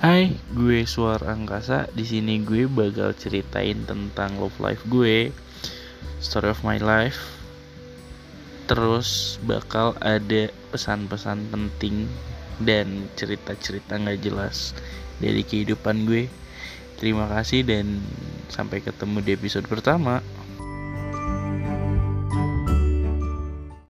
Hai, gue Suara Angkasa. Di sini gue bakal ceritain tentang love life gue, story of my life. Terus bakal ada pesan-pesan penting dan cerita-cerita nggak jelas dari kehidupan gue. Terima kasih dan sampai ketemu di episode pertama.